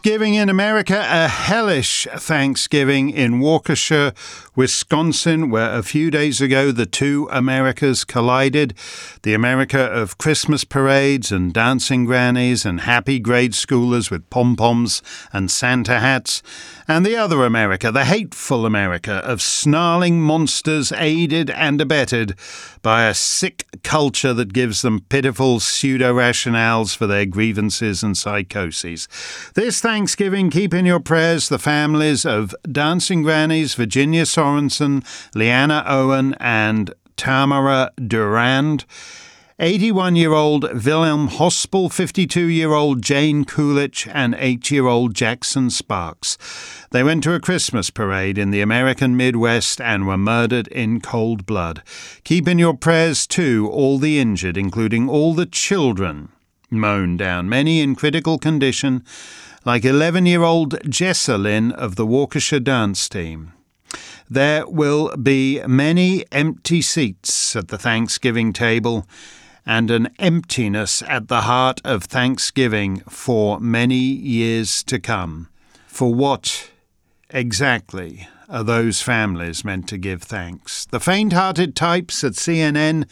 Thanksgiving in America, a hellish Thanksgiving in Waukesha, Wisconsin, where a few days ago the two Americas collided. The America of Christmas parades and dancing grannies and happy grade schoolers with pom poms and Santa hats, and the other America, the hateful America of snarling monsters aided and abetted by a sick culture that gives them pitiful pseudo rationales for their grievances and psychoses. This Thanksgiving, keep in your prayers the families of Dancing Grannies, Virginia Sorensen, Leanna Owen, and Tamara Durand. 81 year old Wilhelm Hospel, 52 year old Jane Kulich, and 8 year old Jackson Sparks. They went to a Christmas parade in the American Midwest and were murdered in cold blood. Keep in your prayers, too, all the injured, including all the children mown down, many in critical condition, like 11 year old Jessalyn of the Waukesha dance team. There will be many empty seats at the Thanksgiving table and an emptiness at the heart of Thanksgiving for many years to come. For what exactly are those families meant to give thanks? The faint hearted types at CNN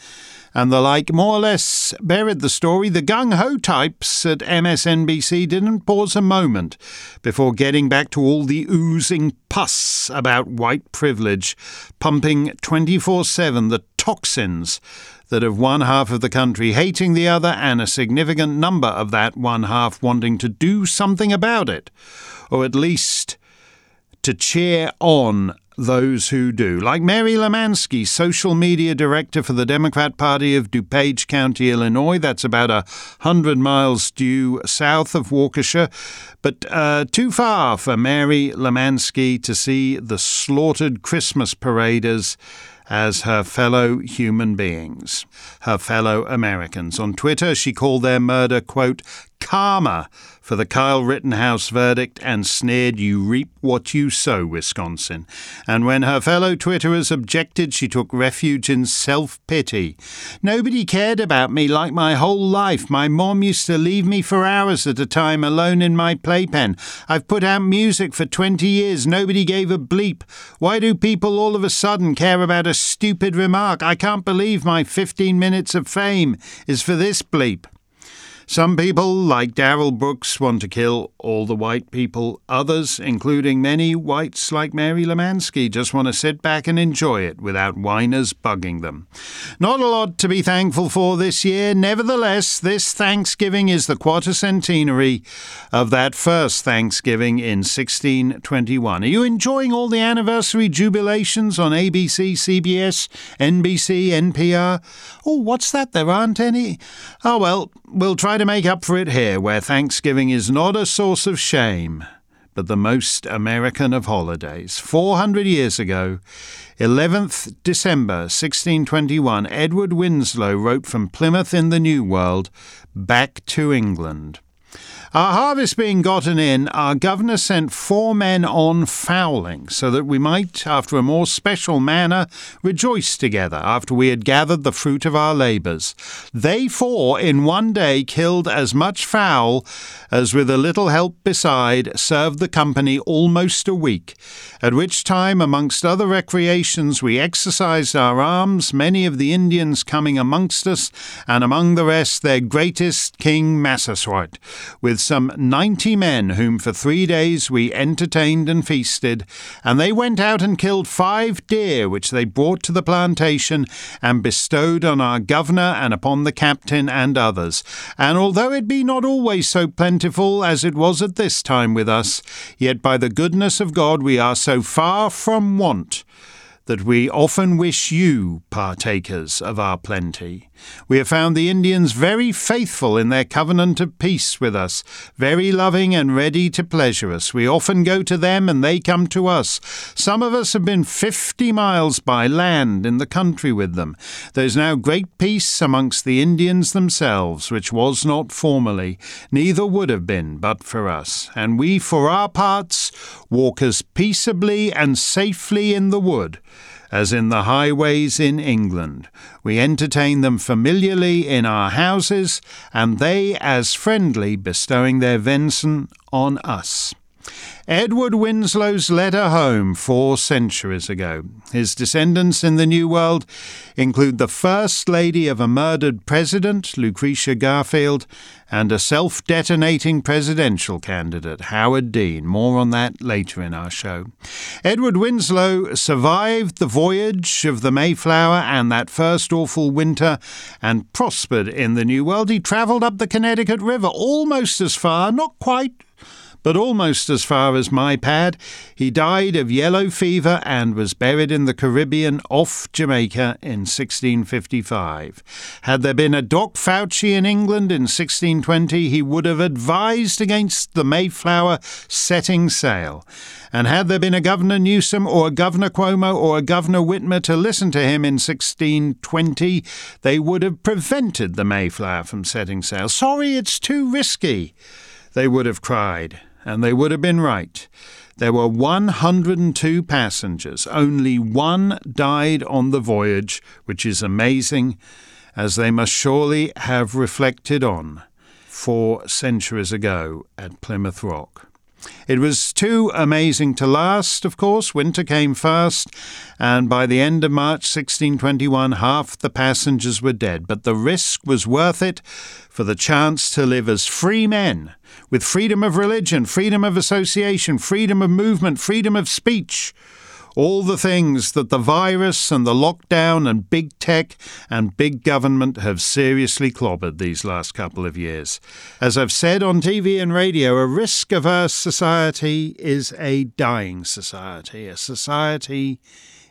and the like more or less buried the story. The gung ho types at MSNBC didn't pause a moment before getting back to all the oozing pus about white privilege, pumping 24 7 the toxins that of one half of the country hating the other and a significant number of that one half wanting to do something about it, or at least to cheer on those who do. Like Mary Lemanski, social media director for the Democrat Party of DuPage County, Illinois. That's about a hundred miles due south of Waukesha, but uh, too far for Mary Lemanski to see the slaughtered Christmas paraders as her fellow human beings, her fellow Americans. On Twitter, she called their murder, quote, karma for the Kyle Rittenhouse verdict and sneered, You reap what you sow, Wisconsin. And when her fellow Twitterers objected, she took refuge in self pity. Nobody cared about me like my whole life. My mom used to leave me for hours at a time alone in my playpen. I've put out music for 20 years. Nobody gave a bleep. Why do people all of a sudden care about a stupid remark? I can't believe my 15 minutes of fame is for this bleep. Some people, like Darrell Brooks, want to kill all the white people. Others, including many whites like Mary Lemanski, just want to sit back and enjoy it without whiners bugging them. Not a lot to be thankful for this year. Nevertheless, this Thanksgiving is the quartercentenary of that first Thanksgiving in 1621. Are you enjoying all the anniversary jubilations on ABC, CBS, NBC, NPR? Oh, what's that? There aren't any? Oh, well, we'll try to make up for it here, where Thanksgiving is not a source of shame, but the most American of holidays. 400 years ago, 11th December 1621, Edward Winslow wrote from Plymouth in the New World back to England. Our harvest being gotten in, our governor sent four men on fowling, so that we might, after a more special manner, rejoice together after we had gathered the fruit of our labours. They four in one day killed as much fowl as, with a little help beside, served the company almost a week, at which time, amongst other recreations, we exercised our arms, many of the Indians coming amongst us, and among the rest their greatest King Massasoit, with some ninety men whom for three days we entertained and feasted, and they went out and killed five deer which they brought to the plantation and bestowed on our governor and upon the captain and others. And although it be not always so plentiful as it was at this time with us, yet by the goodness of God we are so far from want that we often wish you partakers of our plenty. We have found the Indians very faithful in their covenant of peace with us, very loving and ready to pleasure us. We often go to them and they come to us. Some of us have been fifty miles by land in the country with them. There is now great peace amongst the Indians themselves, which was not formerly, neither would have been but for us. And we, for our parts, walk as peaceably and safely in the wood as in the highways in England. We entertain them familiarly in our houses, and they as friendly, bestowing their venison on us. Edward Winslow's letter home four centuries ago. His descendants in the New World include the First Lady of a murdered president, Lucretia Garfield, and a self detonating presidential candidate, Howard Dean. More on that later in our show. Edward Winslow survived the voyage of the Mayflower and that first awful winter and prospered in the New World. He travelled up the Connecticut River almost as far, not quite but almost as far as my pad. He died of yellow fever and was buried in the Caribbean off Jamaica in 1655. Had there been a Doc Fauci in England in 1620, he would have advised against the Mayflower setting sail. And had there been a Governor Newsom or a Governor Cuomo or a Governor Whitmer to listen to him in 1620, they would have prevented the Mayflower from setting sail. Sorry, it's too risky, they would have cried and they would have been right. There were 102 passengers. Only one died on the voyage, which is amazing, as they must surely have reflected on four centuries ago at Plymouth Rock. It was too amazing to last, of course. Winter came fast, and by the end of March 1621, half the passengers were dead. But the risk was worth it for the chance to live as free men with freedom of religion, freedom of association, freedom of movement, freedom of speech. All the things that the virus and the lockdown and big tech and big government have seriously clobbered these last couple of years. As I've said on TV and radio, a risk averse society is a dying society, a society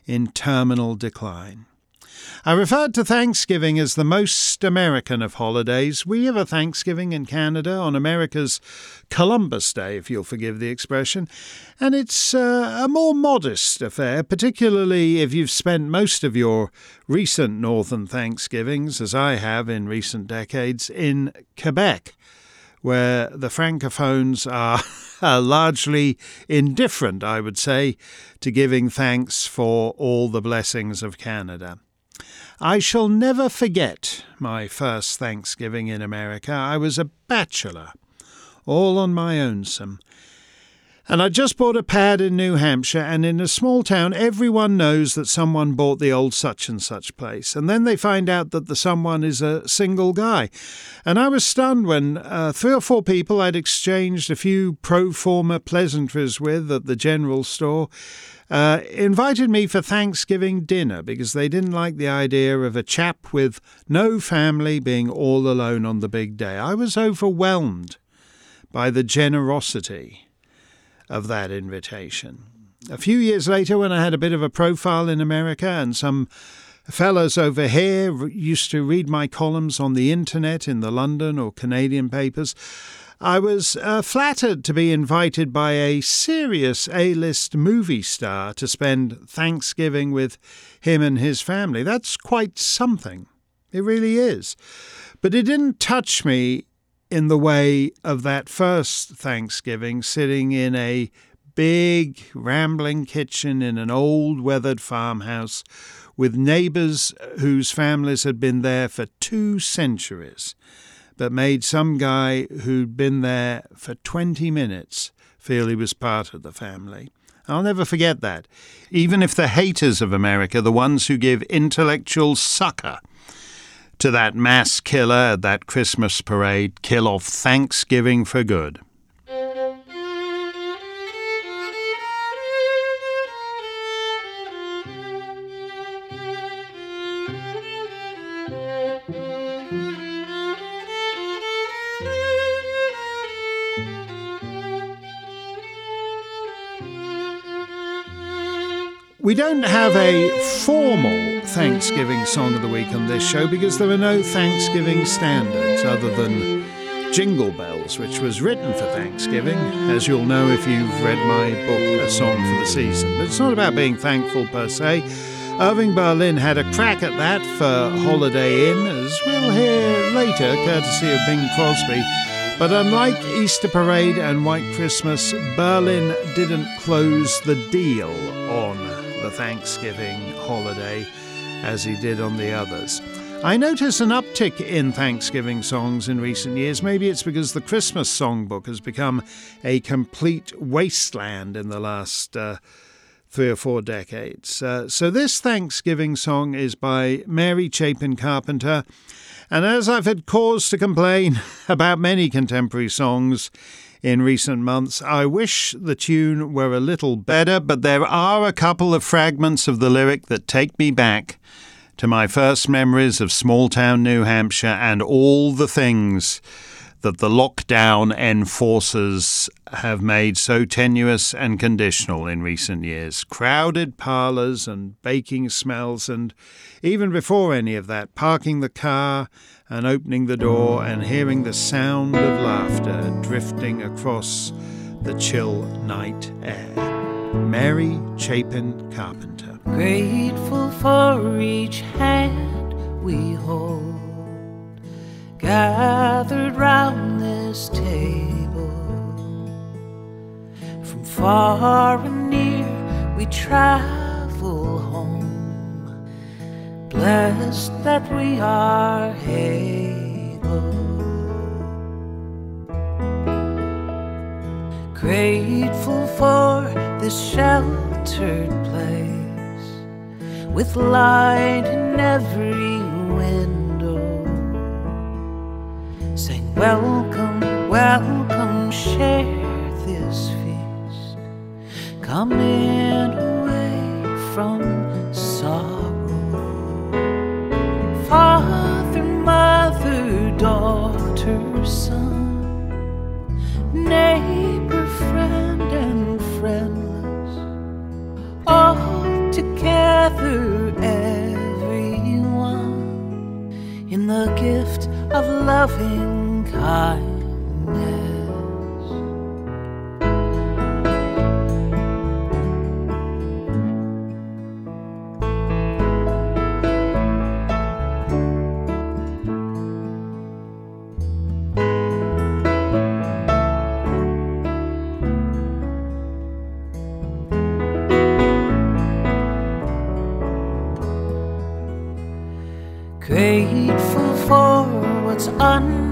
in terminal decline. I referred to Thanksgiving as the most American of holidays. We have a Thanksgiving in Canada on America's Columbus Day, if you'll forgive the expression, and it's uh, a more modest affair, particularly if you've spent most of your recent Northern Thanksgivings, as I have in recent decades, in Quebec where the Francophones are, are largely indifferent, I would say, to giving thanks for all the blessings of Canada. I shall never forget my first Thanksgiving in America. I was a bachelor, all on my own some. And I just bought a pad in New Hampshire, and in a small town, everyone knows that someone bought the old such and such place. And then they find out that the someone is a single guy. And I was stunned when uh, three or four people I'd exchanged a few pro forma pleasantries with at the general store uh, invited me for Thanksgiving dinner because they didn't like the idea of a chap with no family being all alone on the big day. I was overwhelmed by the generosity of that invitation. A few years later, when I had a bit of a profile in America and some fellows over here used to read my columns on the internet in the London or Canadian papers, I was uh, flattered to be invited by a serious A list movie star to spend Thanksgiving with him and his family. That's quite something. It really is. But it didn't touch me in the way of that first Thanksgiving sitting in a big, rambling kitchen in an old, weathered farmhouse with neighbours whose families had been there for two centuries but made some guy who'd been there for 20 minutes feel he was part of the family. I'll never forget that. Even if the haters of America, the ones who give intellectual succor to that mass killer at that Christmas parade, kill off Thanksgiving for good. We don't have a formal Thanksgiving song of the week on this show because there are no Thanksgiving standards other than Jingle Bells, which was written for Thanksgiving, as you'll know if you've read my book, A Song for the Season. But it's not about being thankful per se. Irving Berlin had a crack at that for Holiday Inn, as we'll hear later, courtesy of Bing Crosby. But unlike Easter Parade and White Christmas, Berlin didn't close the deal on the Thanksgiving holiday as he did on the others. I notice an uptick in Thanksgiving songs in recent years. Maybe it's because the Christmas songbook has become a complete wasteland in the last. Uh, three or four decades. Uh, so, this Thanksgiving song is by Mary Chapin Carpenter. And as I've had cause to complain about many contemporary songs in recent months, I wish the tune were a little better, but there are a couple of fragments of the lyric that take me back to my first memories of small town New Hampshire and all the things that the lockdown enforcers have made so tenuous and conditional in recent years. Crowded parlours and baking smells, and even before any of that, parking the car and opening the door and hearing the sound of laughter drifting across the chill night air. Mary Chapin Carpenter. Grateful for each hand we hold gathered round this table. From far and near, we home, blessed that we are able. Grateful for this sheltered place with light in every window. Saying, Welcome, welcome, share this feast. Come in away from loving kindness. What's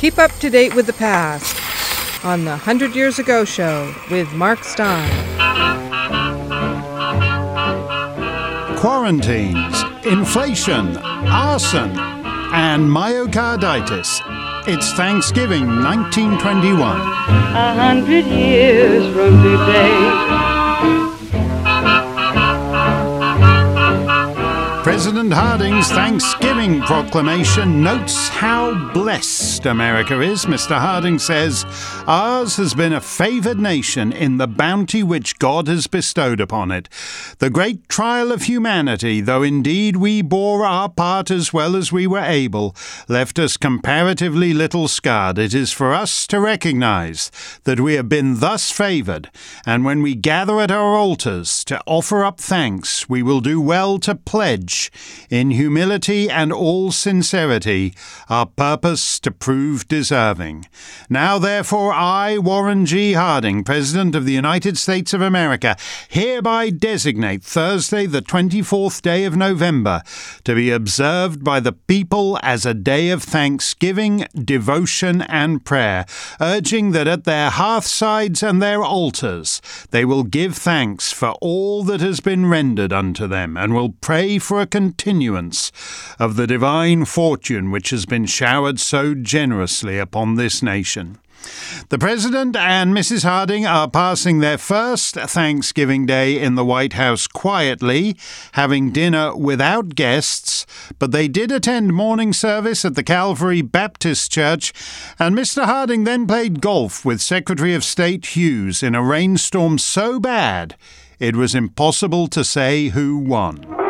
Keep up to date with the past on the 100 Years Ago show with Mark Steyn. Quarantines inflation, arson, and myocarditis. It's Thanksgiving 1921. A hundred years from today. President Harding's Thanksgiving proclamation notes how blessed America is. Mr. Harding says, Ours has been a favored nation in the bounty which God has bestowed upon it. The great trial of humanity, though indeed we bore our part as well as we were able, left us comparatively little scarred. It is for us to recognize that we have been thus favored, and when we gather at our altars to offer up thanks, we will do well to pledge in humility and all sincerity, our purpose to prove deserving. Now, therefore, I, Warren G. Harding, President of the United States of America, hereby designate Thursday, the 24th day of November, to be observed by the people as a day of thanksgiving, devotion, and prayer, urging that at their hearthsides and their altars they will give thanks for all that has been rendered unto them, and will pray for a continuance of the divine fortune which has been showered so generously upon this nation. The President and Mrs. Harding are passing their first Thanksgiving Day in the White House quietly, having dinner without guests, but they did attend morning service at the Calvary Baptist Church, and Mr. Harding then played golf with Secretary of State Hughes in a rainstorm so bad it was impossible to say who won.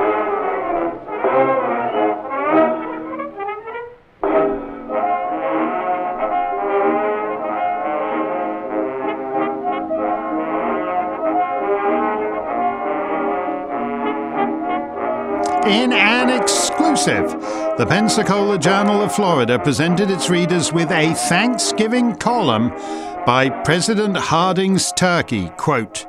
In an exclusive, the Pensacola Journal of Florida presented its readers with a Thanksgiving column by President Harding's Turkey. Quote,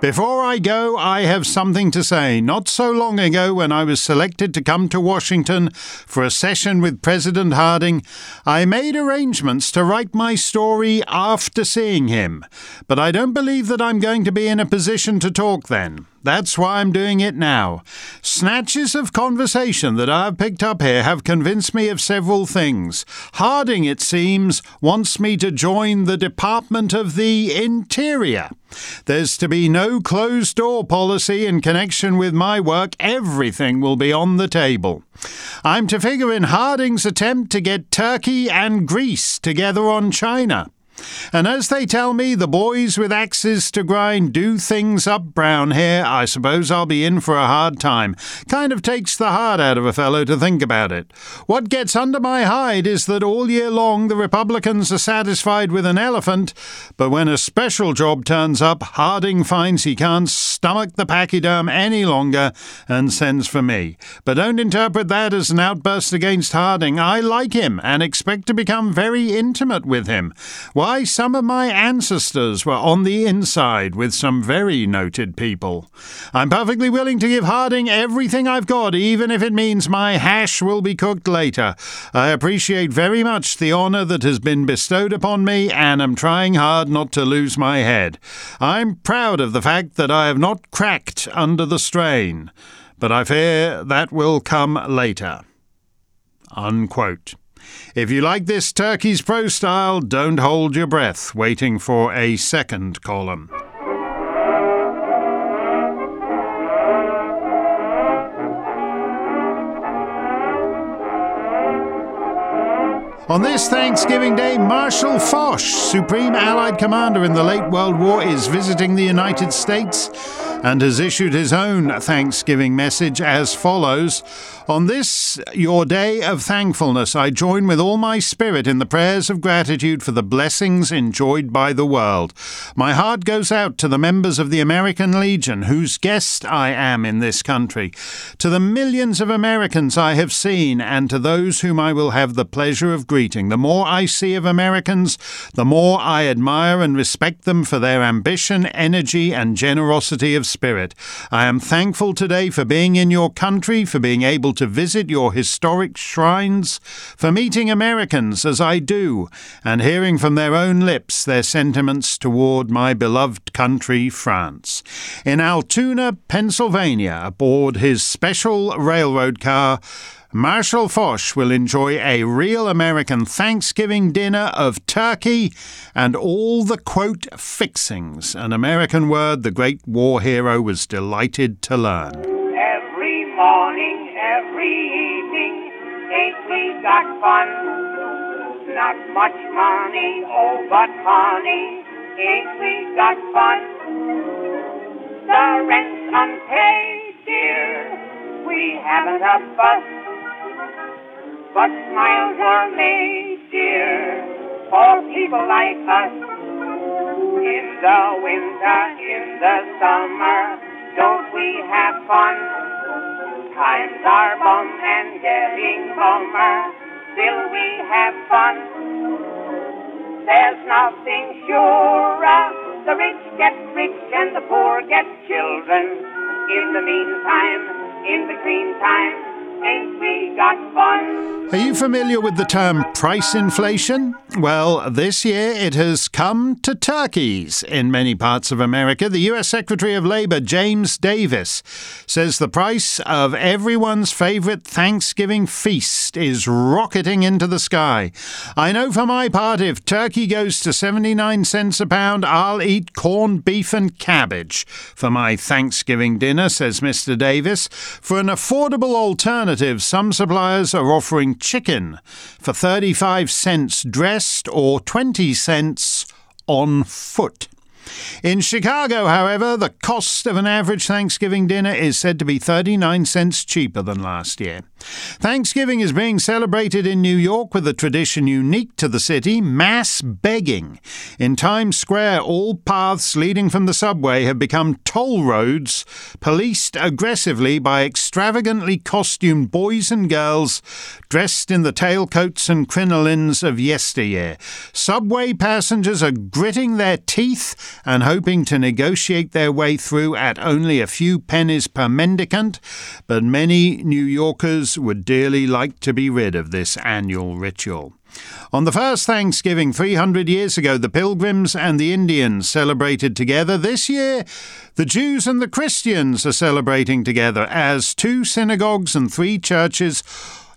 before I go, I have something to say. Not so long ago, when I was selected to come to Washington for a session with President Harding, I made arrangements to write my story after seeing him. But I don't believe that I'm going to be in a position to talk then. That's why I'm doing it now. Snatches of conversation that I've picked up here have convinced me of several things. Harding, it seems, wants me to join the Department of the Interior. There's to be no closed door policy in connection with my work. Everything will be on the table. I'm to figure in Harding's attempt to get Turkey and Greece together on China. And as they tell me, the boys with axes to grind do things up brown here, I suppose I'll be in for a hard time. Kind of takes the heart out of a fellow to think about it. What gets under my hide is that all year long the Republicans are satisfied with an elephant, but when a special job turns up, Harding finds he can't stomach the pachyderm any longer and sends for me. But don't interpret that as an outburst against Harding. I like him and expect to become very intimate with him. Why, some of my ancestors were on the inside with some very noted people. I'm perfectly willing to give Harding everything I've got, even if it means my hash will be cooked later. I appreciate very much the honour that has been bestowed upon me, and am trying hard not to lose my head. I'm proud of the fact that I have not cracked under the strain, but I fear that will come later. Unquote. If you like this Turkey's Pro style, don't hold your breath waiting for a second column. On this Thanksgiving Day, Marshal Foch, Supreme Allied Commander in the late World War, is visiting the United States and has issued his own Thanksgiving message as follows On this, your day of thankfulness, I join with all my spirit in the prayers of gratitude for the blessings enjoyed by the world. My heart goes out to the members of the American Legion, whose guest I am in this country, to the millions of Americans I have seen, and to those whom I will have the pleasure of greeting. The more I see of Americans, the more I admire and respect them for their ambition, energy, and generosity of spirit. I am thankful today for being in your country, for being able to visit your historic shrines, for meeting Americans as I do, and hearing from their own lips their sentiments toward my beloved country, France. In Altoona, Pennsylvania, aboard his special railroad car, Marshal Foch will enjoy a real American Thanksgiving dinner of turkey and all the quote fixings, an American word the great war hero was delighted to learn. Got fun? Not much money, oh, but honey, ain't we got fun? The rent's unpaid, dear, we haven't a fuss. But smiles are made, dear, for people like us. In the winter, in the summer, don't we have fun? Times are bum and getting bummer, still we have fun. There's nothing surer. The rich get rich and the poor get children. In the meantime, in between time, Are you familiar with the term price inflation? Well, this year it has come to turkeys in many parts of America. The U.S. Secretary of Labor, James Davis, says the price of everyone's favorite Thanksgiving feast is rocketing into the sky. I know for my part, if turkey goes to 79 cents a pound, I'll eat corned beef and cabbage for my Thanksgiving dinner, says Mr. Davis. For an affordable alternative, some suppliers are offering chicken for 35 cents dressed or 20 cents on foot. In Chicago, however, the cost of an average Thanksgiving dinner is said to be 39 cents cheaper than last year. Thanksgiving is being celebrated in New York with a tradition unique to the city mass begging. In Times Square, all paths leading from the subway have become toll roads, policed aggressively by extravagantly costumed boys and girls dressed in the tailcoats and crinolines of yesteryear. Subway passengers are gritting their teeth and hoping to negotiate their way through at only a few pennies per mendicant, but many New Yorkers would dearly like to be rid of this annual ritual. On the first Thanksgiving 300 years ago, the Pilgrims and the Indians celebrated together. This year, the Jews and the Christians are celebrating together as two synagogues and three churches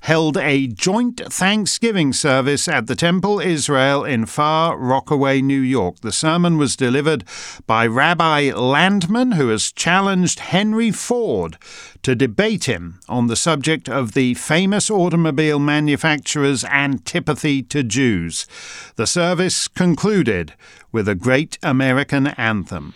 held a joint Thanksgiving service at the Temple Israel in Far Rockaway, New York. The sermon was delivered by Rabbi Landman, who has challenged Henry Ford to debate him on the subject of the famous automobile manufacturer's antipathy to Jews. The service concluded with a great American anthem.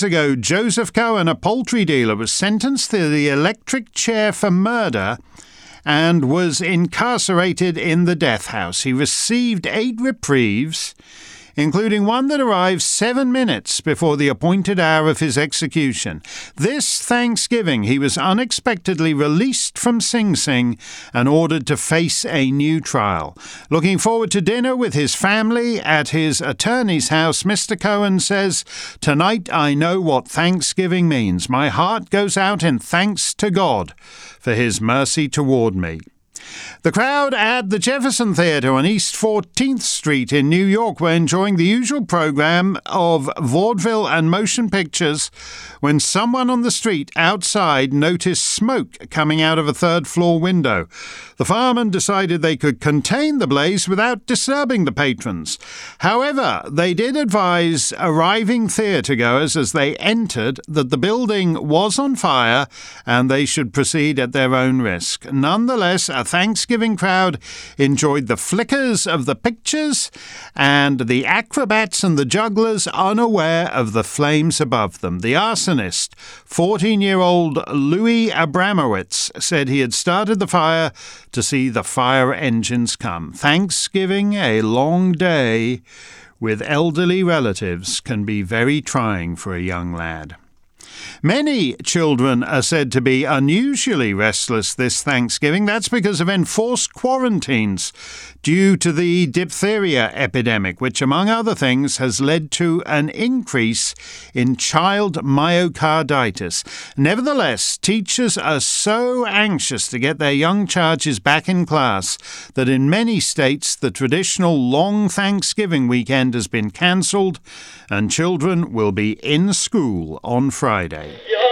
Years ago, Joseph Cohen, a poultry dealer, was sentenced to the electric chair for murder and was incarcerated in the death house. He received eight reprieves, including one that arrived seven minutes before the appointed hour of his execution. This Thanksgiving, he was unexpectedly released from Sing Sing and ordered to face a new trial. Looking forward to dinner with his family at his attorney's house, Mr. Cohen says, Tonight I know what Thanksgiving means. My heart goes out in thanks to God for his mercy toward me. The crowd at the Jefferson Theatre on East 14th Street in New York were enjoying the usual program of vaudeville and motion pictures when someone on the street outside noticed smoke coming out of a third floor window. The firemen decided they could contain the blaze without disturbing the patrons. However, they did advise arriving theatregoers as they entered that the building was on fire and they should proceed at their own risk. Nonetheless, a Thanksgiving crowd enjoyed the flickers of the pictures and the acrobats and the jugglers unaware of the flames above them. The arsonist, 14 year old Louis Abramowitz, said he had started the fire to see the fire engines come. Thanksgiving, a long day with elderly relatives, can be very trying for a young lad. Many children are said to be unusually restless this Thanksgiving. That's because of enforced quarantines due to the diphtheria epidemic, which, among other things, has led to an increase in child myocarditis. Nevertheless, teachers are so anxious to get their young charges back in class that in many states the traditional long Thanksgiving weekend has been cancelled and children will be in school on Friday. Just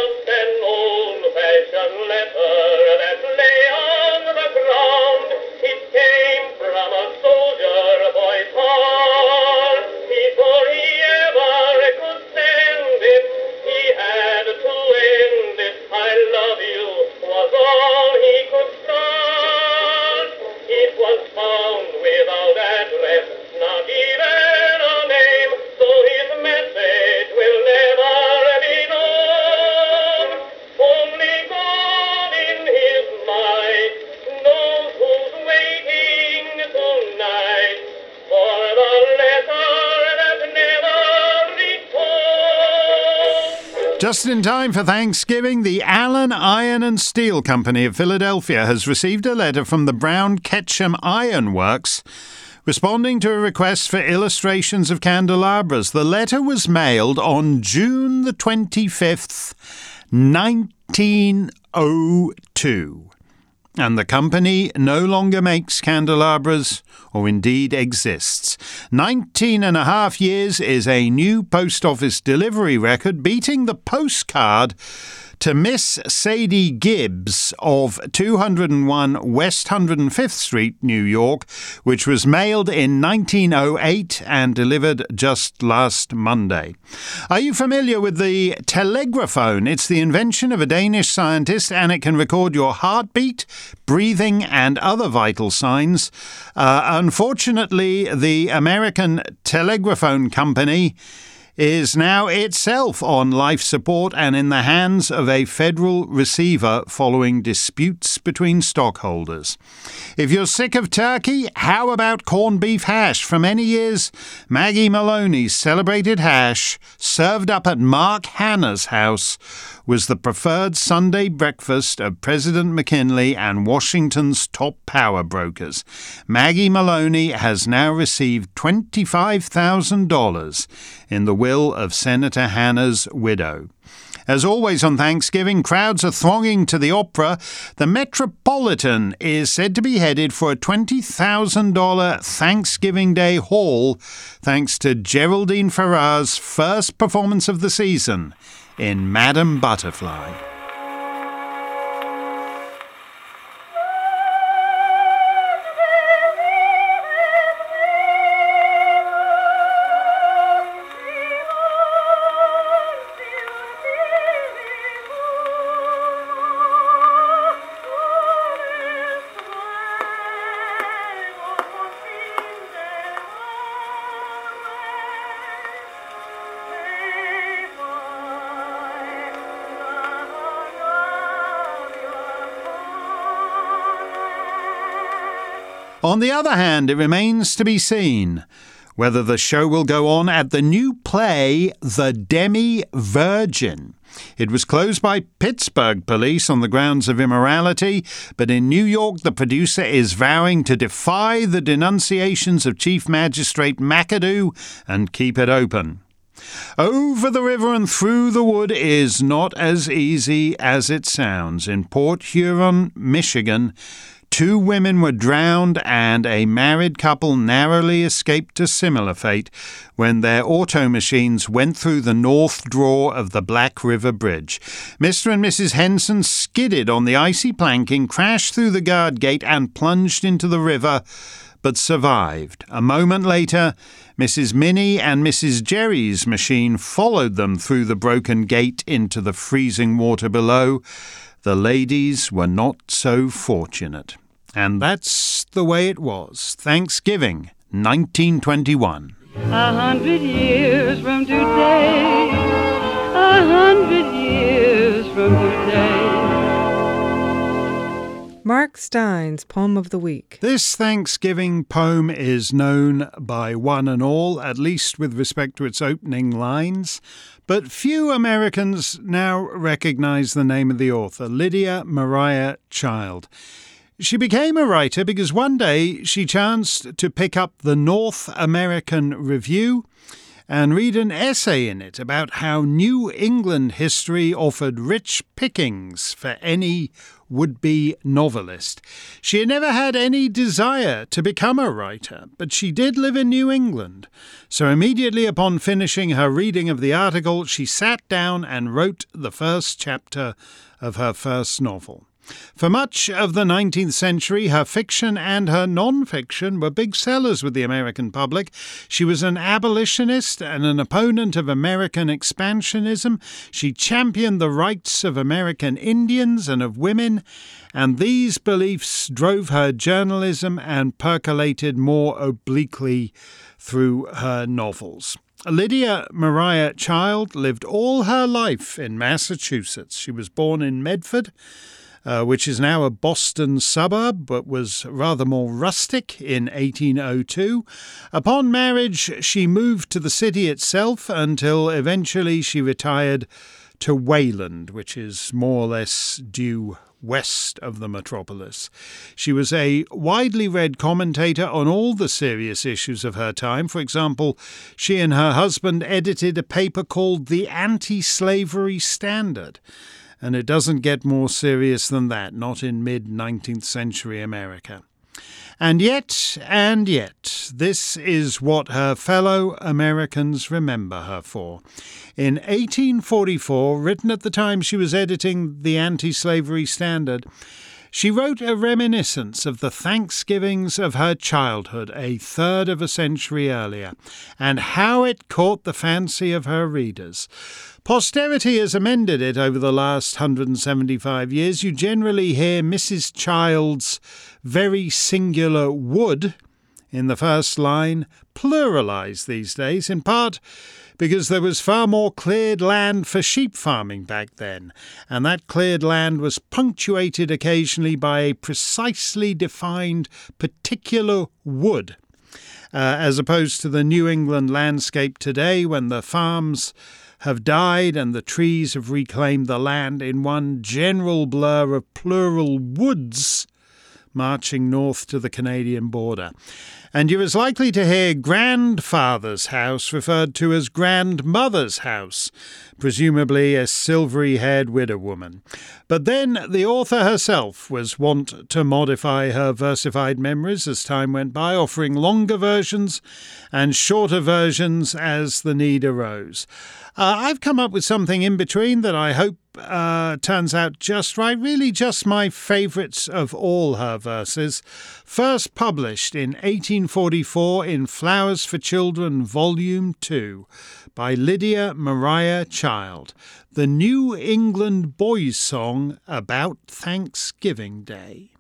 Just in time for Thanksgiving, the Allen Iron and Steel Company of Philadelphia has received a letter from the Brown Ketcham Iron Works responding to a request for illustrations of candelabras. The letter was mailed on June the 25th, 1902. And the company no longer makes candelabras or indeed exists. Nineteen and a half years is a new post office delivery record, beating the postcard to Miss Sadie Gibbs of 201 West 105th Street, New York, which was mailed in 1908 and delivered just last Monday. Are you familiar with the telegraphone? It's the invention of a Danish scientist and it can record your heartbeat, breathing, and other vital signs. Uh, unfortunately, the American Telegraphone Company is now itself on life support and in the hands of a federal receiver following disputes between stockholders. If you're sick of turkey, how about corned beef hash? For many years, Maggie Maloney's celebrated hash, served up at Mark Hanna's house, was the preferred Sunday breakfast of President McKinley and Washington's top power brokers. Maggie Maloney has now received $25,000 in the will of Senator Hanna's widow. As always on Thanksgiving, crowds are thronging to the opera. The Metropolitan is said to be headed for a $20,000 Thanksgiving Day haul thanks to Geraldine Farrar's first performance of the season in Madam Butterfly. On the other hand, it remains to be seen whether the show will go on at the new play, The Demi Virgin. It was closed by Pittsburgh police on the grounds of immorality, but in New York, the producer is vowing to defy the denunciations of Chief Magistrate McAdoo and keep it open. Over the river and through the wood is not as easy as it sounds. In Port Huron, Michigan, Two women were drowned, and a married couple narrowly escaped a similar fate when their auto machines went through the north draw of the Black River Bridge. Mr. and Mrs. Henson skidded on the icy planking, crashed through the guard gate, and plunged into the river, but survived. A moment later, Mrs. Minnie and Mrs. Jerry's machine followed them through the broken gate into the freezing water below. The ladies were not so fortunate. And that's the way it was. Thanksgiving, 1921. A hundred years from today, Mark Steyn's Poem of the Week. This Thanksgiving poem is known by one and all, at least with respect to its opening lines, but few Americans now recognize the name of the author, Lydia Maria Child. She became a writer because one day she chanced to pick up the North American Review and read an essay in it about how New England history offered rich pickings for any would be novelist. She had never had any desire to become a writer, but she did live in New England. So immediately upon finishing her reading of the article, she sat down and wrote the first chapter of her first novel. For much of the 19th century, her fiction and her non fiction were big sellers with the American public. She was an abolitionist and an opponent of American expansionism. She championed the rights of American Indians and of women, and these beliefs drove her journalism and percolated more obliquely through her novels. Lydia Maria Child lived all her life in Massachusetts. She was born in Medford uh, which is now a Boston suburb but was rather more rustic in 1802. Upon marriage, she moved to the city itself until eventually she retired to Wayland, which is more or less due west of the metropolis. She was a widely read commentator on all the serious issues of her time. For example, she and her husband edited a paper called The Anti Slavery Standard and it doesn't get more serious than that, not in mid 19th century America. And yet, and yet, this is what her fellow Americans remember her for. In 1844, written at the time she was editing the Anti Slavery Standard, she wrote a reminiscence of the Thanksgivings of her childhood a third of a century earlier, and how it caught the fancy of her readers. Posterity has amended it over the last 175 years. You generally hear Mrs. Child's very singular would in the first line pluralized these days, in part because there was far more cleared land for sheep farming back then, and that cleared land was punctuated occasionally by a precisely defined particular wood. Uh, as opposed to the New England landscape today, when the farms have died and the trees have reclaimed the land in one general blur of plural woods marching north to the Canadian border and you're as likely to hear grandfather's house referred to as grandmother's house, presumably a silvery haired widow woman. But then the author herself was wont to modify her versified memories as time went by, offering longer versions and shorter versions as the need arose. Uh, I've come up with something in between that I hope uh, turns out just right. Really, just my favourites of all her verses. First published in 1844 in Flowers for Children, Volume 2, by Lydia Maria Child, the New England boys' song about Thanksgiving Day.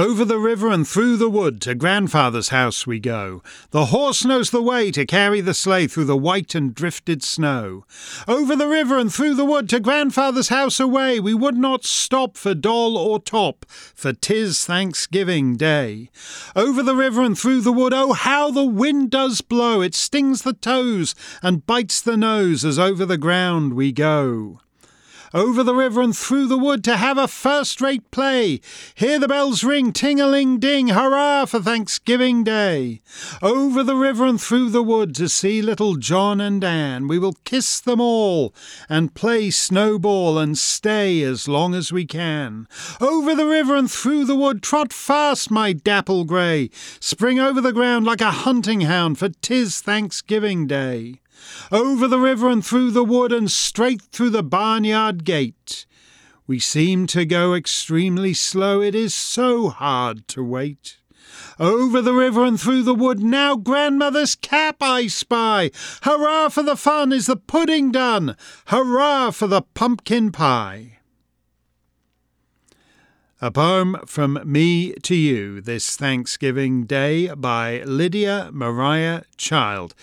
Over the river and through the wood to grandfather's house we go. The horse knows the way to carry the sleigh through the white and drifted snow. Over the river and through the wood to grandfather's house away. We would not stop for doll or top, for 'tis Thanksgiving Day. Over the river and through the wood, oh how the wind does blow! It stings the toes and bites the nose as over the ground we go over the river and through the wood to have a first rate play. Hear the bells ring, ting a ling ding, hurrah for Thanksgiving Day. Over the river and through the wood to see little John and Anne. We will kiss them all and play snowball and stay as long as we can. Over the river and through the wood, trot fast, my dapple grey. Spring over the ground like a hunting hound, for 'tis Thanksgiving Day over the river and through the wood and straight through the barnyard gate. We seem to go extremely slow, it is so hard to wait. Over the river and through the wood, now grandmother's cap I spy. Hurrah for the fun, is the pudding done? Hurrah for the pumpkin pie. A poem from me to you this Thanksgiving Day by Lydia Maria Child.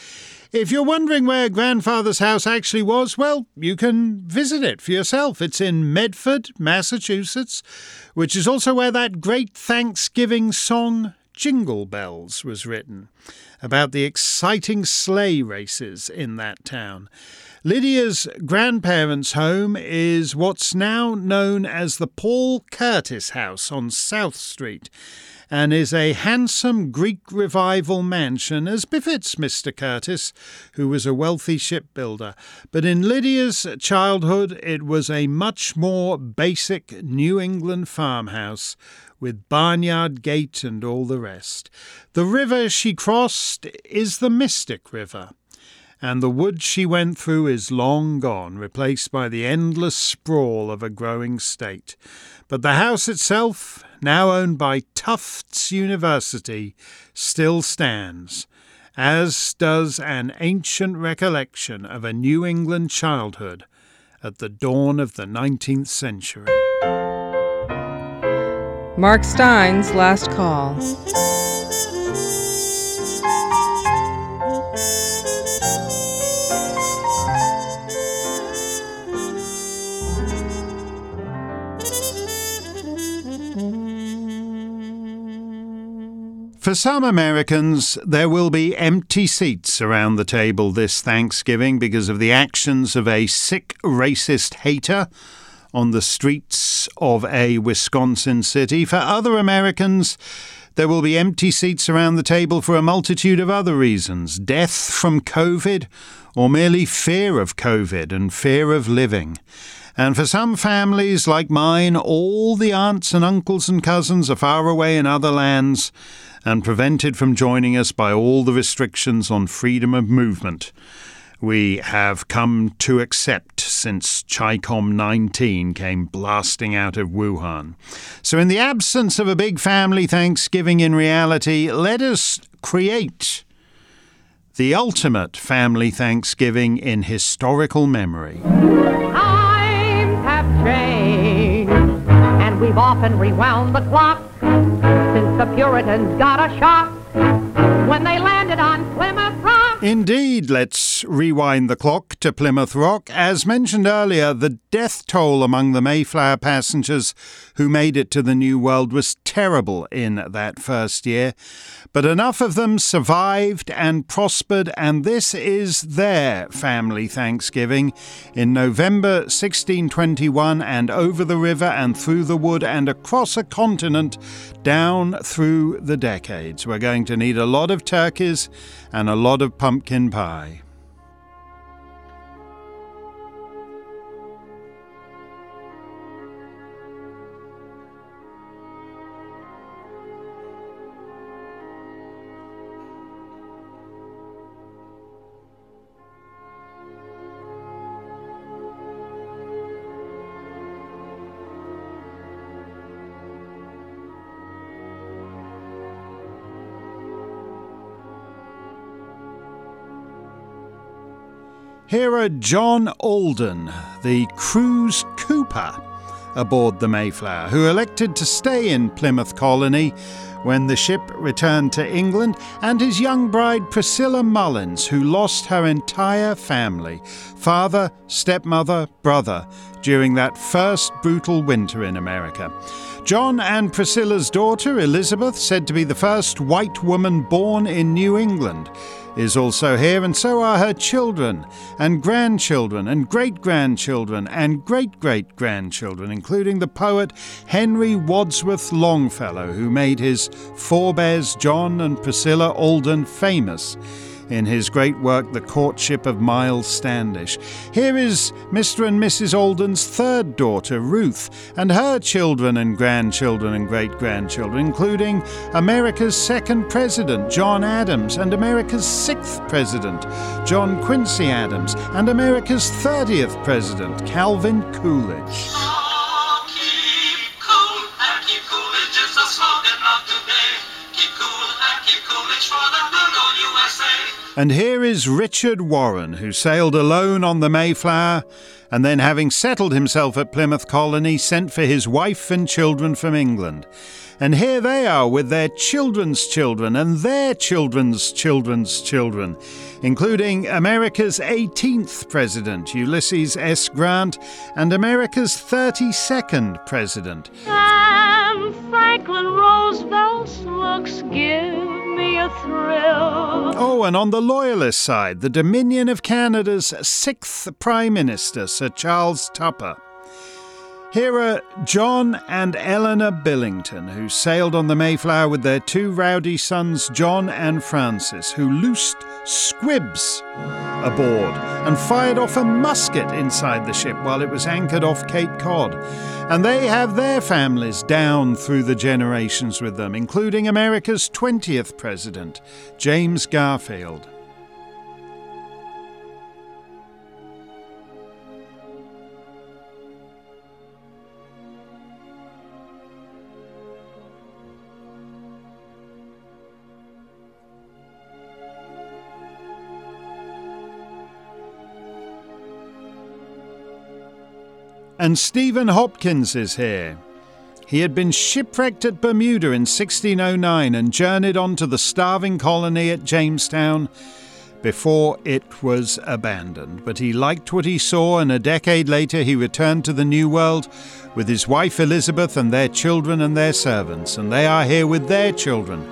If you're wondering where grandfather's house actually was, well, you can visit it for yourself. It's in Medford, Massachusetts, which is also where that great Thanksgiving song Jingle Bells was written, about the exciting sleigh races in that town. Lydia's grandparents' home is what's now known as the Paul Curtis House on South Street and is a handsome Greek revival mansion, as befits Mr. Curtis, who was a wealthy shipbuilder. But in Lydia's childhood, it was a much more basic New England farmhouse with barnyard gate and all the rest. The river she crossed is the Mystic River and the wood she went through is long gone, replaced by the endless sprawl of a growing state. But the house itself, now owned by Tufts University, still stands, as does an ancient recollection of a New England childhood at the dawn of the 19th century. Mark Steyn's Last Call. For some Americans, there will be empty seats around the table this Thanksgiving because of the actions of a sick racist hater on the streets of a Wisconsin city. For other Americans, there will be empty seats around the table for a multitude of other reasons death from COVID, or merely fear of COVID and fear of living. And for some families like mine, all the aunts and uncles and cousins are far away in other lands and prevented from joining us by all the restrictions on freedom of movement we have come to accept since CHICOM 19 came blasting out of Wuhan. So, in the absence of a big family Thanksgiving in reality, let us create the ultimate family Thanksgiving in historical memory. We've often rewound the clock since the Puritans got a shock when they landed on Plymouth. Indeed, let's rewind the clock to Plymouth Rock. As mentioned earlier, the death toll among the Mayflower passengers who made it to the New World was terrible in that first year. But enough of them survived and prospered, and this is their family Thanksgiving in November 1621 and over the river and through the wood and across a continent down through the decades. We're going to need a lot of turkeys and a lot of pumpkin pie. Here are John Alden, the crew's cooper aboard the Mayflower, who elected to stay in Plymouth Colony when the ship returned to England, and his young bride Priscilla Mullins, who lost her entire family father, stepmother, brother during that first brutal winter in America. John and Priscilla's daughter, Elizabeth, said to be the first white woman born in New England, is also here, and so are her children, and grandchildren, and great grandchildren, and great great grandchildren, including the poet Henry Wadsworth Longfellow, who made his forebears John and Priscilla Alden famous in his great work, The Courtship of Miles Standish. Here is Mr. and Mrs. Alden's third daughter, Ruth, and her children and grandchildren and great grandchildren, including America's second president, John Adams, and America's sixth president, John Quincy Adams, and America's 30th president, Calvin Coolidge. the USA. And here is Richard Warren, who sailed alone on the Mayflower and then, having settled himself at Plymouth Colony, sent for his wife and children from England. And here they are with their children's children and their children's children's children, including America's 18th President, Ulysses S. Grant, and America's 32nd President. And Franklin Roosevelt looks thrill. Oh, and on the Loyalist side, the Dominion of Canada's sixth Prime Minister, Sir Charles Tupper. Here are John and Eleanor Billington, who sailed on the Mayflower with their two rowdy sons, John and Francis, who loosed squibs aboard and fired off a musket inside the ship while it was anchored off Cape Cod. And they have their families down through the generations with them, including America's 20th president, James Garfield. And Stephen Hopkins is here. He had been shipwrecked at Bermuda in 1609 and journeyed on to the starving colony at Jamestown before it was abandoned. But he liked what he saw, and a decade later he returned to the New World with his wife Elizabeth and their children and their servants. And they are here with their children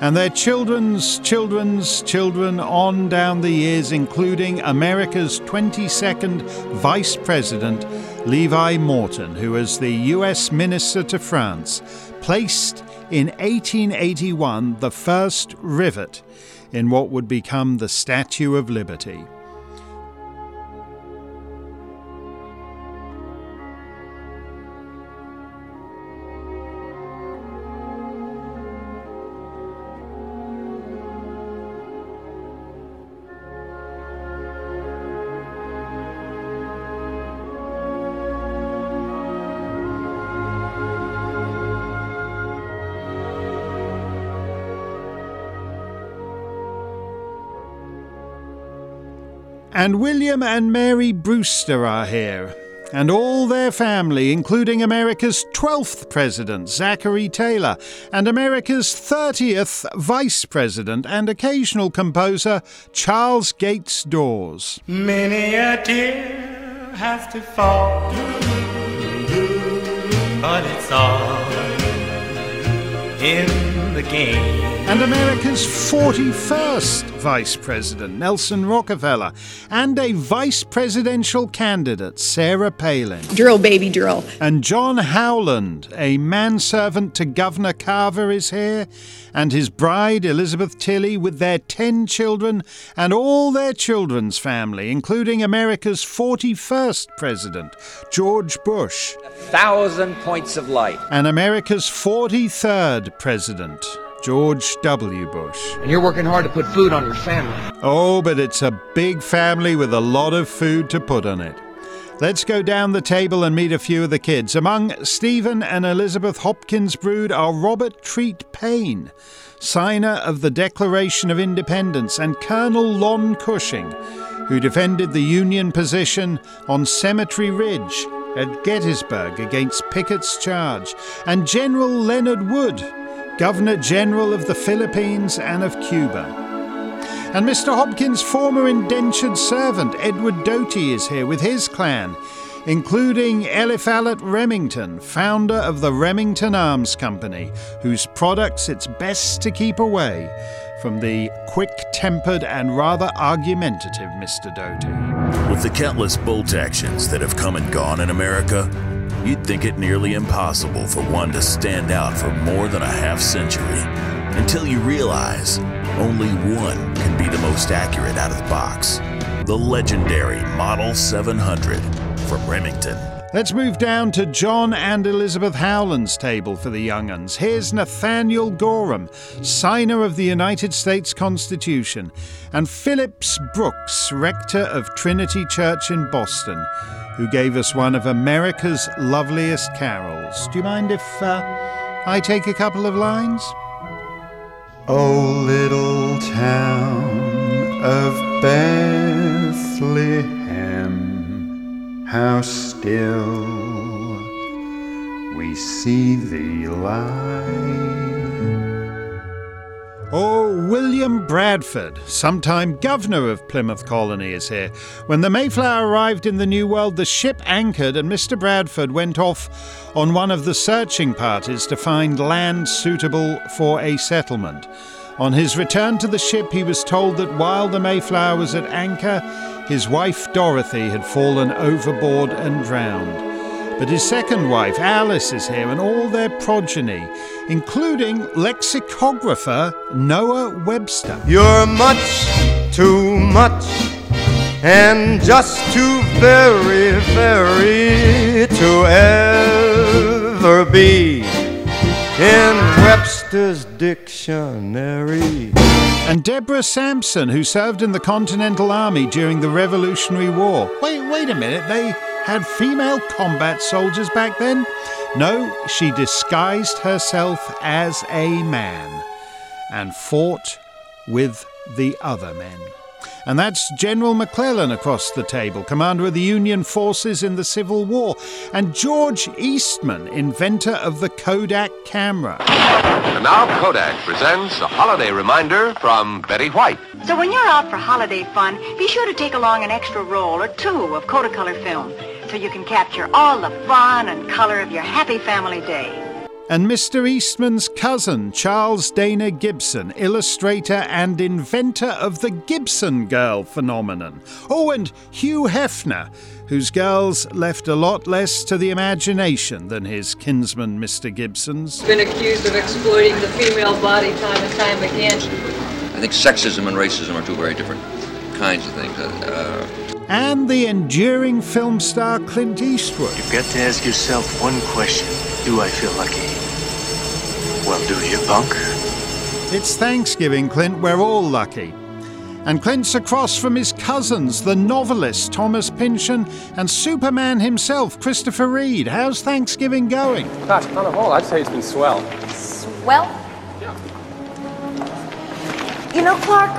and their children's children's children on down the years, including America's 22nd Vice President, Levi Morton, who, was the US Minister to France, placed in 1881 the first rivet in what would become the Statue of Liberty. And William and Mary Brewster are here, and all their family, including America's 12th President, Zachary Taylor, and America's 30th Vice President and occasional composer, Charles Gates Dawes. Many a tear has to fall, but it's all in the game. And America's 41st Vice President, Nelson Rockefeller, and a vice presidential candidate, Sarah Palin. Drill, baby, drill. And John Howland, a manservant to Governor Carver, is here, and his bride, Elizabeth Tilley, with their 10 children and all their children's family, including America's 41st President, George Bush. A thousand points of light. And America's 43rd President, George W. Bush. And you're working hard to put food on your family. Oh, but it's a big family with a lot of food to put on it. Let's go down the table and meet a few of the kids. Among Stephen and Elizabeth Hopkins' brood are Robert Treat Paine, signer of the Declaration of Independence, and Colonel Lon Cushing, who defended the Union position on Cemetery Ridge at Gettysburg against Pickett's charge, and General Leonard Wood, Governor General of the Philippines and of Cuba. And Mr. Hopkins' former indentured servant, Edward Doty, is here with his clan, including Eliphalet Remington, founder of the Remington Arms Company, whose products it's best to keep away from the quick tempered and rather argumentative Mr. Doty. With the countless bolt actions that have come and gone in America, you'd think it nearly impossible for one to stand out for more than a half century until you realize only one can be the most accurate out of the box. The legendary Model 700 from Remington. Let's move down to John and Elizabeth Howland's table for the young uns. Here's Nathaniel Gorham, signer of the United States Constitution, and Phillips Brooks, rector of Trinity Church in Boston, who gave us one of America's loveliest carols. Do you mind if uh, I take a couple of lines? Oh, little town of Bethlehem, how still we see thee lie. Oh, William Bradford, sometime governor of Plymouth Colony, is here. When the Mayflower arrived in the New World, the ship anchored and Mr. Bradford went off on one of the searching parties to find land suitable for a settlement. On his return to the ship, he was told that while the Mayflower was at anchor, his wife Dorothy had fallen overboard and drowned. But his second wife, Alice, is here, and all their progeny, including lexicographer Noah Webster. You're much too much and just too very, very to ever be in Webster's dictionary. And Deborah Sampson, who served in the Continental Army during the Revolutionary War. Wait, wait a minute, they had female combat soldiers back then? No, she disguised herself as a man and fought with the other men. And that's General McClellan across the table, commander of the Union forces in the Civil War, and George Eastman, inventor of the Kodak camera. And now Kodak presents a holiday reminder from Betty White. So when you're out for holiday fun, be sure to take along an extra roll or two of Kodacolor film so you can capture all the fun and color of your happy family day. And Mr. Eastman's cousin, Charles Dana Gibson, illustrator and inventor of the Gibson Girl phenomenon. Oh, and Hugh Hefner, whose girls left a lot less to the imagination than his kinsman, Mr. Gibson's. Been accused of exploiting the female body time and time again. I think sexism and racism are two very different kinds of things. Uh, and the enduring film star Clint Eastwood. You've got to ask yourself one question Do I feel lucky? Well, do you, punk? It's Thanksgiving, Clint. We're all lucky. And Clint's across from his cousins, the novelist Thomas Pynchon and Superman himself, Christopher Reeve. How's Thanksgiving going? Gosh, on the whole, I'd say it's been swell. Swell? Yeah. You know, Clark,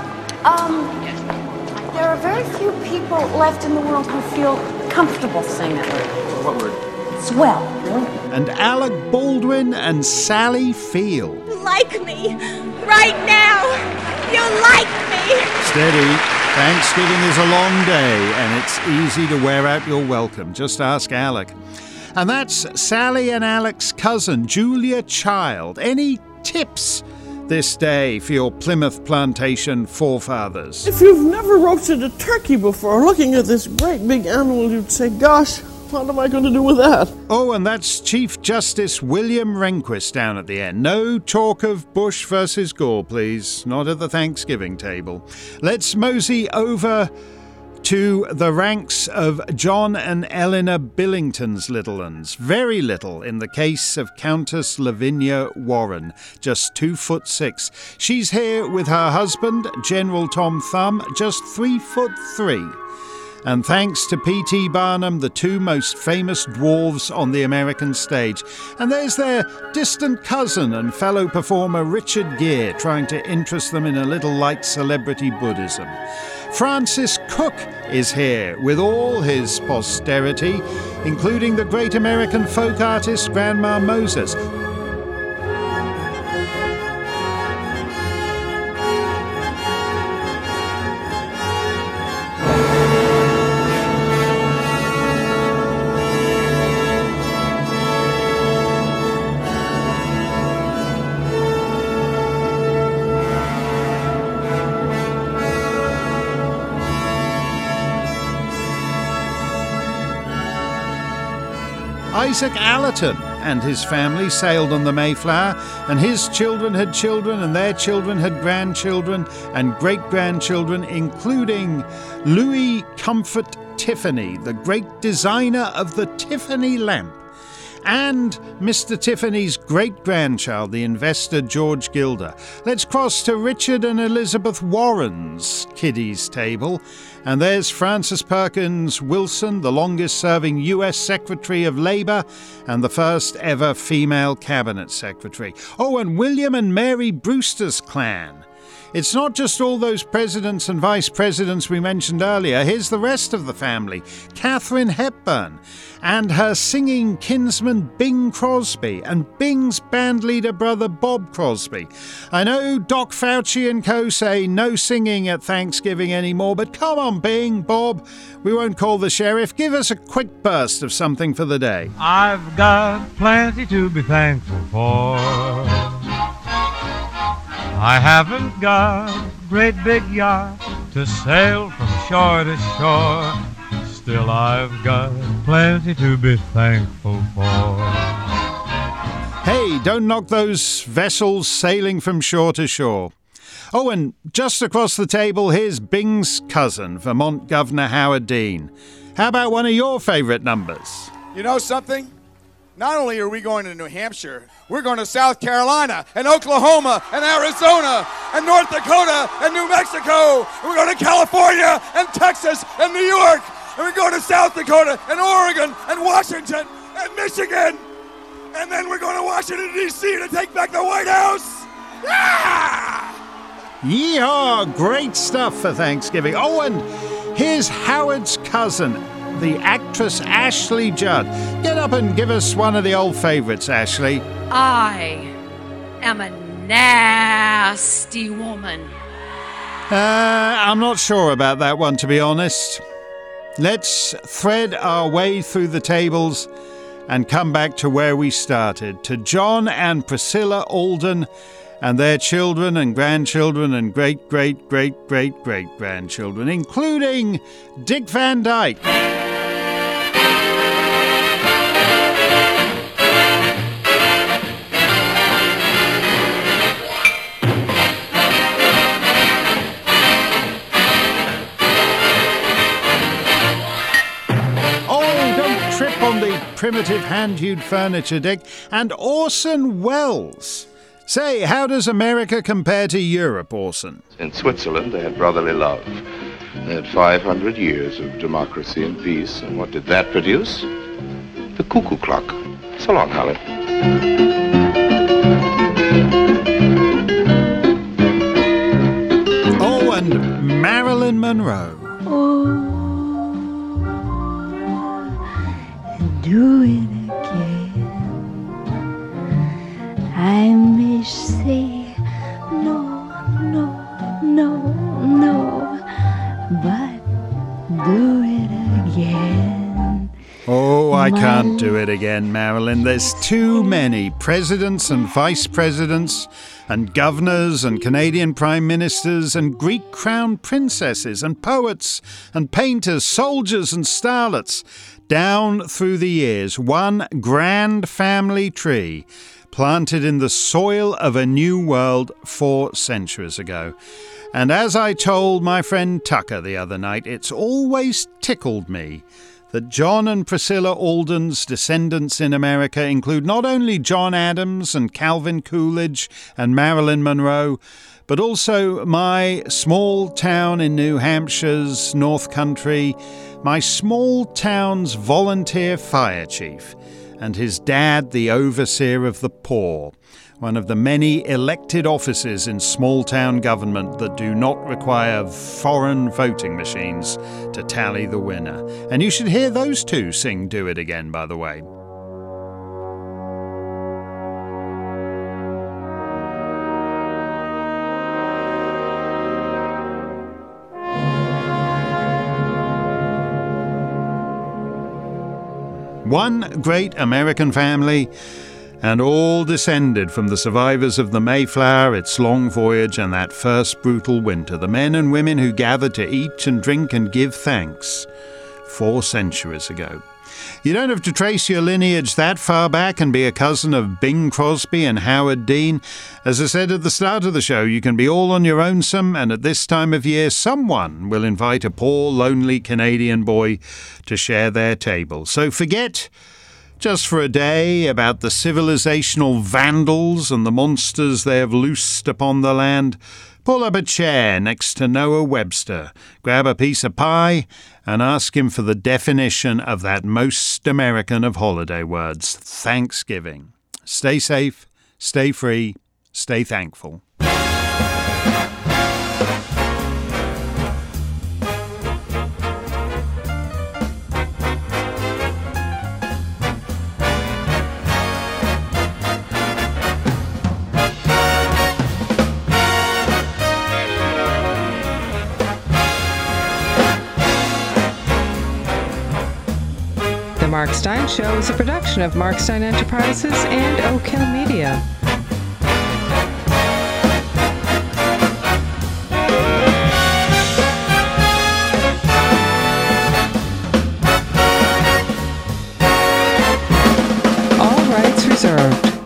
um, there are very few people left in the world who feel comfortable saying that word. What word? Swell. And Alec Baldwin and Sally Field. Like me. Right now. You like me. Steady. Thanksgiving is a long day, and it's easy to wear out your welcome. Just ask Alec. And that's Sally and Alec's cousin, Julia Child. Any tips this day for your Plymouth plantation forefathers? If you've never roasted a turkey before, looking at this great big animal, you'd say, Gosh, what am I going to do with that? Oh, and that's Chief Justice William Rehnquist down at the end. No talk of Bush versus Gore, please. Not at the Thanksgiving table. Let's mosey over to the ranks of John and Eleanor Billington's little ones. Very little in the case of Countess Lavinia Warren, just two foot six. She's here with her husband, General Tom Thumb, just three foot three. And thanks to P.T. Barnum, the two most famous dwarves on the American stage. And there's their distant cousin and fellow performer Richard Gere trying to interest them in a little light celebrity Buddhism. Francis Cook is here with all his posterity, including the great American folk artist Grandma Moses. Isaac Allerton and his family sailed on the Mayflower, and his children had children, and their children had grandchildren and great grandchildren, including Louis Comfort Tiffany, the great designer of the Tiffany lamp and Mr. Tiffany's great grandchild, the investor George Gilder. Let's cross to Richard and Elizabeth Warren's kiddies table. And there's Frances Perkins Wilson, the longest serving U.S. Secretary of Labor and the first ever female cabinet secretary. Oh, and William and Mary Brewster's clan It's not just all those presidents and vice presidents we mentioned earlier. Here's the rest of the family Katharine Hepburn and her singing kinsman Bing Crosby and Bing's bandleader brother Bob Crosby. I know Doc Fauci and co say no singing at Thanksgiving anymore, but come on, Bing, Bob, we won't call the sheriff. Give us a quick burst of something for the day. I've got plenty to be thankful for. I haven't got a great big yacht to sail from shore to shore. Still, I've got plenty to be thankful for. Hey, don't knock those vessels sailing from shore to shore. Oh, and just across the table, here's Bing's cousin, Vermont Governor Howard Dean. How about one of your favorite numbers? You know something? Not only are we going to New Hampshire, we're going to South Carolina and Oklahoma and Arizona and North Dakota and New Mexico. And we're going to California and Texas and New York. And we're going to South Dakota and Oregon and Washington and Michigan. And then we're going to Washington, D.C. to take back the White House. Yeah! Yeehaw! Great stuff for Thanksgiving. Oh, and here's Howard's cousin, the actress Ashley Judd. Get up and give us one of the old favorites, Ashley. I am a nasty woman. Uh, I'm not sure about that one, to be honest. Let's thread our way through the tables and come back to where we started to John and Priscilla Alden and their children and grandchildren and great, great, great, great, great grandchildren, including Dick Van Dyke. On the primitive hand-hewed furniture, Dick. And Orson Welles. Say, how does America compare to Europe, Orson? In Switzerland, they had brotherly love. They had 500 years of democracy and peace. And what did that produce? The cuckoo clock. So long, Holly. Oh, and Marilyn Monroe. Oh. Do it again. I may say no, no, no, no, but do it again. Oh, I can't do it again, Marilyn. There's too many presidents and vice presidents, and governors and Canadian prime ministers, and Greek crown princesses, and poets, and painters, soldiers, and starlets. Down through the years, one grand family tree planted in the soil of a new world four centuries ago. And as I told my friend Tucker the other night, it's always tickled me that John and Priscilla Alden's descendants in America include not only John Adams and Calvin Coolidge and Marilyn Monroe, but also my small town in New Hampshire's North Country, my small town's volunteer fire chief, and his dad, the overseer of the poor, one of the many elected offices in small town government that do not require foreign voting machines to tally the winner. And you should hear those two sing Do It Again, by the way. One great American family, and all descended from the survivors of the Mayflower, its long voyage, and that first brutal winter, the men and women who gathered to eat and drink and give thanks four centuries ago. You don't have to trace your lineage that far back and be a cousin of Bing Crosby and Howard Dean. As I said at the start of the show, you can be all on your own some, and at this time of year, someone will invite a poor, lonely Canadian boy to share their table. So forget just for a day about the civilizational vandals and the monsters they have loosed upon the land. Pull up a chair next to Noah Webster, grab a piece of pie, and ask him for the definition of that most American of holiday words Thanksgiving. Stay safe, stay free, stay thankful. Mark Steyn Show is a production of Mark Steyn Enterprises and Oak Hill Media. All rights reserved.